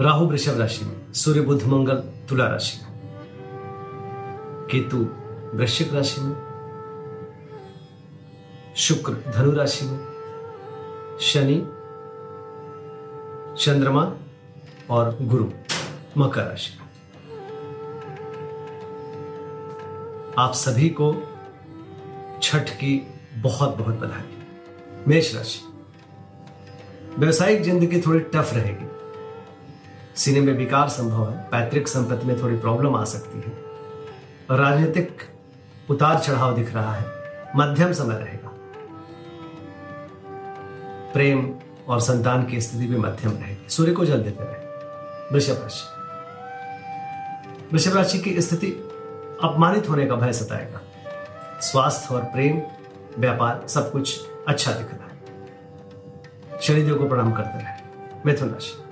राहु वृषभ राशि में, सूर्य बुध मंगल तुला राशि में। केतु वृश्चिक राशि में, शुक्र धनु राशि में, शनि, चंद्रमा और गुरु मकर राशि आप सभी को छठ की बहुत बहुत बधाई। मेष राशि। व्यवसायिक ज़िंदगी थोड़ी टफ रहेगी। सीने में विकार संभव है, पैतृक संपत्ति में थोड़ी प्रॉब्लम आ सकती है। राजनीतिक उतार चढ़ाव दिख रहा है, मध्यम समय रहेगा। प्रेम और संतान की स्थिति भी मध्यम रहेगी। सूर्य को जल देते रहे। वृषभ राशि। वृषभ राशि की स्थिति अपमानित होने का भय सताएगा। स्वास्थ्य और प्रेम, व्यापार, सब कुछ अच्छा दिख रहा है। शनिदेव को प्रणाम करते रहे। मिथुन राशि।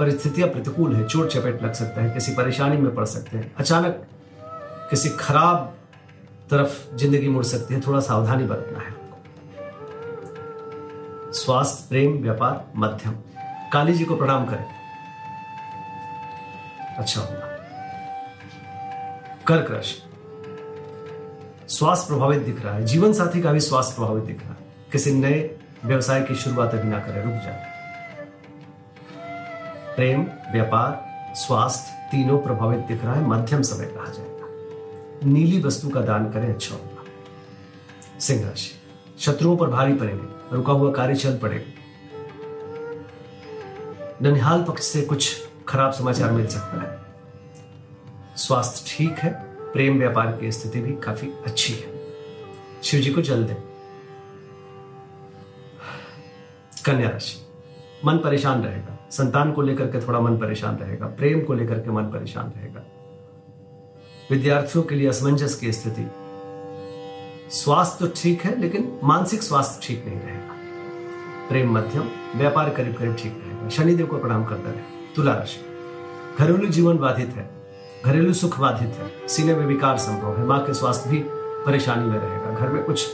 परिस्थितियाँ प्रतिकूल है, चोट चपेट लग सकता है, किसी परेशानी में पड़ सकते हैं, अचानक किसी खराब तरफ़ ज़िंदगी मुड़ सकती है, थोड़ा सावधानी बरतना है स्वास्थ्य, प्रेम, व्यापार, मध्यम। काली जी को प्रणाम करें। अच्छा होगा कर्क राशि स्वास्थ्य प्रभावित दिख रहा है। जीवन साथी का भी स्वास्थ्य प्रभावित दिख रहा है। किसी नए व्यवसाय की शुरुआत अभी ना करें, रुक जाए। प्रेम, व्यापार, स्वास्थ्य तीनों प्रभावित दिख रहा है, मध्यम समय कहा जाएगा। नीली वस्तु का दान करें अच्छा होगा। सिंह राशि, शत्रुओं पर भारी पड़ेंगे, रुका हुआ कार्य चल पड़ेगा। ननिहाल पक्ष से कुछ खराब समाचार मिल सकता है। स्वास्थ्य ठीक है, प्रेम, व्यापार की स्थिति भी काफ़ी अच्छी है। शिव जी को जल दें। कन्या राशि मन परेशान रहेगा। संतान को लेकर के थोड़ा मन परेशान रहेगा, प्रेम को लेकर के मन परेशान रहेगा। विद्यार्थियों के लिए असमंजस की स्थिति। स्वास्थ्य तो ठीक है, लेकिन मानसिक स्वास्थ्य ठीक नहीं रहेगा। प्रेम मध्यम, व्यापार करीब करीब ठीक रहेगा। शनिदेव को प्रणाम करता रहे। तुला राशि। घरेलू जीवन बाधित है। घरेलू सुख बाधित है। सीने में विकार संभव है। माँ के स्वास्थ्य भी परेशानी में रहेगा। घर में कुछ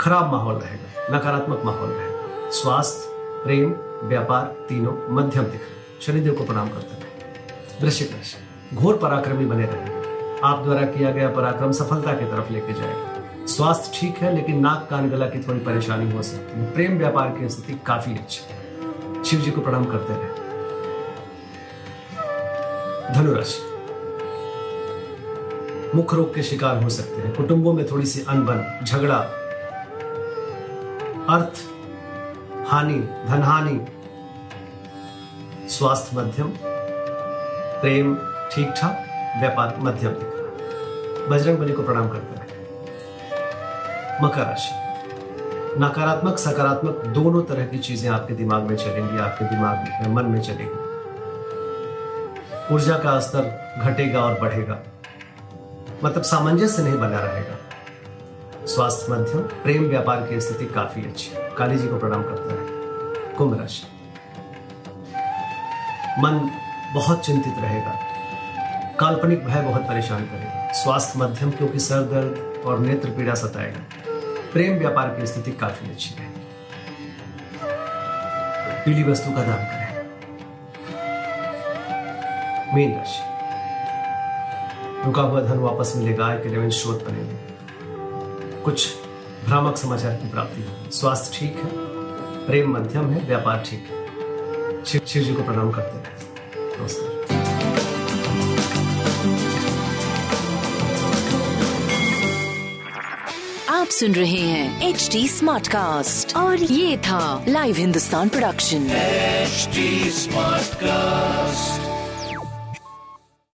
खराब माहौल रहेगा। नकारात्मक माहौल रहेगा। स्वास्थ्य प्रेम, व्यापार, तीनों मध्यम दिख रहे शनिदेव को प्रणाम करते रहे वृश्चिक राशि घोर पराक्रमी बने रहेंगे। आप द्वारा किया गया पराक्रम सफलता की तरफ़ लेके जाएगा। स्वास्थ्य ठीक है, लेकिन नाक कान गला की थोड़ी परेशानी हो सकती है प्रेम, व्यापार की स्थिति काफ़ी अच्छी है। शिव जी को प्रणाम करते रहे धनुराशि। मुख्य रोग के शिकार हो सकते हैं। कुटुंबों में थोड़ी सी अनबन, झगड़ा। अर्थ हानि धन हानि स्वास्थ्य मध्यम, प्रेम ठीक ठाक, व्यापार मध्यम दिख रहा बजरंग बली को प्रणाम करते रहे मकर राशि। नकारात्मक, सकारात्मक दोनों तरह की चीज़ें आपके दिमाग में चलेंगी, आपके दिमाग में, मन में चलेगी। ऊर्जा का स्तर घटेगा और बढ़ेगा। मतलब सामंजस्य नहीं बना रहेगा। स्वास्थ्य मध्यम प्रेम व्यापार की स्थिति काफ़ी अच्छी है। काली जी को प्रणाम करता है। कुंभ राशि। मन बहुत चिंतित रहेगा। काल्पनिक भय बहुत परेशान करेगा। स्वास्थ्य मध्यम, क्योंकि सर दर्द और नेत्र पीड़ा सताएगा। प्रेम व्यापार की स्थिति काफ़ी अच्छी रहेगी पीली वस्तु का दान करें। मीन राशि। रुका हुआ धन वापस मिलेगा, आय के रेवेन्यू स्रोत बनेंगे। कुछ भ्रामक समाचार की प्राप्ति। होगी स्वास्थ्य ठीक है प्रेम मध्यम है व्यापार ठीक है। शिव शिव जी को प्रणाम करते रहे नमस्कार। आप सुन रहे हैं एच डी स्मार्ट कास्ट और ये था live Hindustan production smart Smartcast.